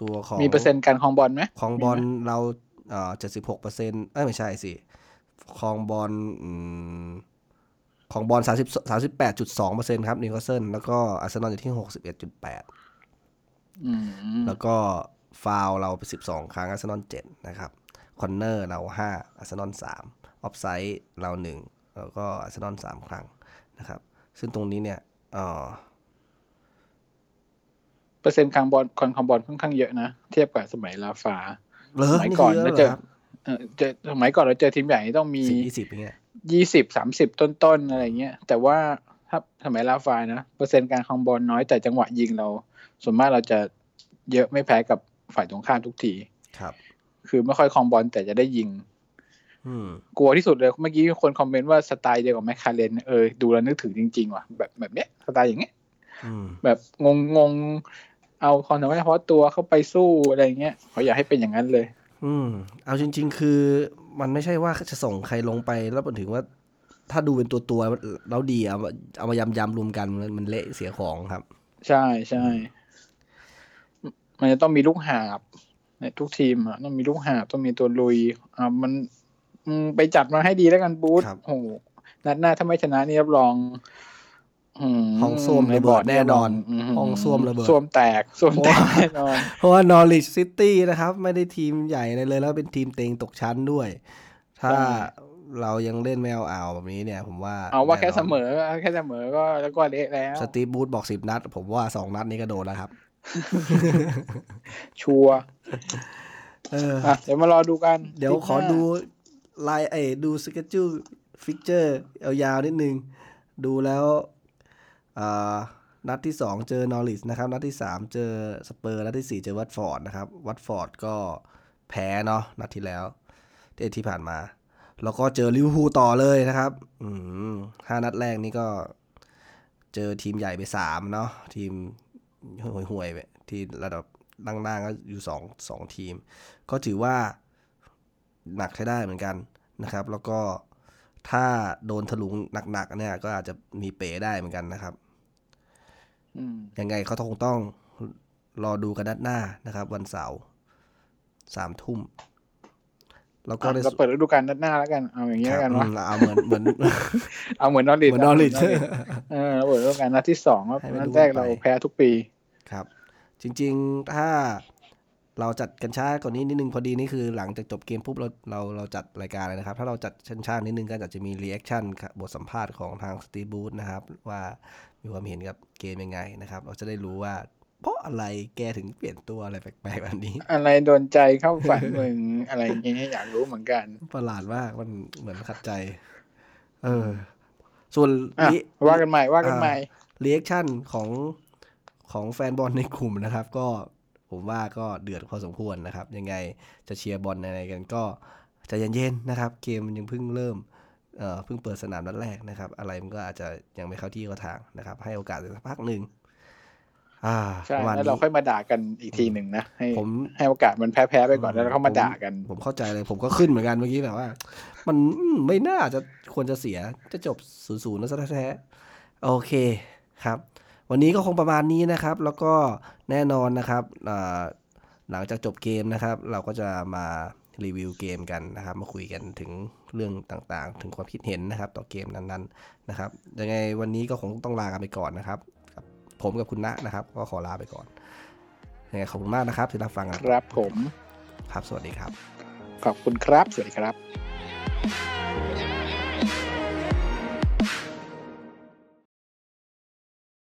ตัวของมีเปอร์เซ็นต์การครองบอลไหมของบอลเรา เอ่อ76เปอร์เซ็นต์เอ้ยไม่ใช่สิของบอลอืมของบอล30 38.2เปอร์เซ็นต์ครับนิวคาสเซิลแล้วก็อาร์เซนอลอยู่ที่61.8อืมแล้วก็ฟาวล์เราไป12ครั้งอาร์เซนอล7นะครับ corner เรา5อาร์เซนอล3 offside เรา1แล้วก็อาร์เซนอล3ครั้งนะครับ ซึ่งตรงนี้เนี่ยเอ่อเปอร์เซ็นต์การบอลครองครองบอลค่อนข้างเยอะนะ เทียบกับสมัยราฟาเลย สมัยนี่ก่คืออนเยอะแล้วเลเจยอครับเออเจอสมัยก่อนเราเจอทีมใหญ่ต้องมีสิบยี่สิบอย่างเงี้ยยี่สิบสามสิบต้นๆอะไรเงี้ย แต่ว่าถ้าสมัยราฟานะเปอร์เซ็นต์การครองบอลน้อยแต่จังหวะยิงเรา ส่วนมากเราจะเยอะไม่แพ้กับฝ่ายตรงข้ามทุกทีครับ คือไม่ค่อยครองบอลแต่จะได้ยิงอืมกลัวที่สุดเลยเมื่อกี้มีคนคอมเมนต์ว่าสไตล์เดียวกับแมคคาเรนเออดูแล้วนึกถึงจริง ๆ ว่ะแบบแบบเนี้ยสไตล์อย่างเงี้ยอืมแบบงงงงๆ เอาความสามารถเฉพาะตัวเข้าไปสู้อะไรเงี้ยเขาอยากให้เป็นอย่างนั้นเลย อืม เอาจริง ๆ คือมันไม่ใช่ว่าจะส่งใครลงไปแล้วมันถึงว่า ถ้าดูเป็นตัวตัวๆแล้วดีเอามาเอามายำยำๆรวมกันมันมันเละเสียของครับ ใช่ใช่มันจะต้องมีลูกหาบในทุกทีมอะต้องมีลูกหาบต้องมีตัวลุยอ่ามันอืมไปจัดมาให้ดีแล้วกันบูธครับโอ้โหนัดหน้าถ้าไม่ชนะนี่รับรองอืม ห้องส้วมระเบิดแน่นอนมห้องส้วมระเบิดส้วมแตกส้วมแตกแน่นอน เพราะว่านอริ c ซิตี้นะครับ ไม่ได้ทีมใหญ่เลยเลย แล้วเป็นทีมเต็งตกชั้นด้วย ถ้าใช่เรายังเล่นไม่เอาเอาแบบนี้เนี่ย ผมว่าเอาว่าแค่น่นนเสมอแค่เสมอก็แล้วก็เละแล้ว สตีฟบรูซบอกสิบนัด ผมว่าสองนัดนี้ก็โดนแล้วครับ ชัวร์เอออะเดี๋ยวมารอดูกัน เดี๋ยวขอ15ดูไลน์เอยดู schedule fixture ยาวๆนิดนึง ดูแล้วอ่า นัดที่สองเจอนอริชนะครับ นัดที่สามเจอสเปอร์ นัดที่สี่เจอวัตฟอร์ดนะครับ วัตฟอร์ดก็แพ้เนาะนัดที่แล้วที่ที่ผ่านมา แล้วก็เจอลิเวอร์พูลต่อเลยนะครับ อืมห้านัดแรกนี่ก็ เจอทีมใหญ่ไปสามเนาะทีมห่วยๆไปที่ระดับล่างๆก็อยู่สองสองทีม ก็ถือว่าหนักใช้ได้เหมือนกันนะครับ แล้วก็ถ้าโดนถลุงหนักๆเนี่ยก็อาจจะมีเป๋ได้เหมือนกันนะครับ ยังไงเขาคงต้องรอดูกันนัดหน้านะครับ วันเสาร์สามทุ่มแล้วก็อะในเราเปิดฤดูกาลนัดหน้าแล้วกัน เอาอย่างนี้คแล้วรับกันอืวะมเอาเหมือนเหมือน เอาเหมือนนอริชเหมือนนอริชเออเราเปิดฤดูกาลนัดที่สองครับให้มันนัดดูแรกกันไปเราแพ้ทุกปีครับ จริง ๆ ถ้าเราจัดกันช้ากว่านี้นิดนึงพอดีนี่คือหลังจากจบเกมปุ๊บเราเราเราจัดรายการเลยนะครับ ถ้าเราจัดชันช้านิดนึงก็อาจจะมี reaction บทสัมภาษณ์ของทางสตีฟบรูซนะครับ ว่า มีความเห็นกับเกมยังไงนะครับ เราจะได้รู้ว่า เพราะอะไรแกถึงเปลี่ยนตัวอะไรแปลกๆแบบนี้ อะไรดลใจเข้าฝันมึงอะไรอย่างเงี้ยอยากรู้เหมือนกัน ประหลาดมากมันเหมือนขัดใจ เออ ส่วนอะรีว่ากันใหม่ว่ากันใหม่ reaction ของของแฟนบอลในกลุ่มนะครับ ก็ผมว่าก็เดือดพอสมควรนะครับ ยังไงจะเชียร์บอลอะไรกันก็ใจเย็นๆนะครับ เกมมันยังเพิ่งเริ่ม เอ่อเพิ่งเปิดสนามนัดแรกนะครับ อะไรมันก็อาจจะยังไม่เข้าที่เข้าทางนะครับ ให้โอกาสอีกสักพักหนึ่งอ่าใช่ประมาณแล้วนี้เราค่อยมาด่ากันอีกทีหนึ่งนะให้ผมให้โอกาสมันแพ้ๆไปก่อนแล้วเราเข้ามาด่ากันผมผมเข้าใจเลย ผมก็ขึ้นเหมือนกันเมื่อกี้แบบว่า มันอืมไม่น่าจะควรจะเสียจะจบศูนย์ศูนย์แล้วซะแท้ๆโอเคครับ วันนี้ก็คงประมาณนี้นะครับ แล้วก็แน่นอนนะครับอ่าหลังจากจบเกมนะครับ เราก็จะมา รีวิวเกมกันนะครับ มาคุยกันถึงเรื่องต่างๆ ถึงความคิดเห็นนะครับ ต่อเกมนั้นๆนะครับยังไงวันนี้ก็คงต้องลากันไปก่อนนะครับกับผมกับคุณณะนะครับ ก็ขอลาไปก่อนยังไงขอบคุณมากนะครับที่รับฟังกันครับผมครับ สวัสดีครับ ขอบคุณครับ สวัสดีครับ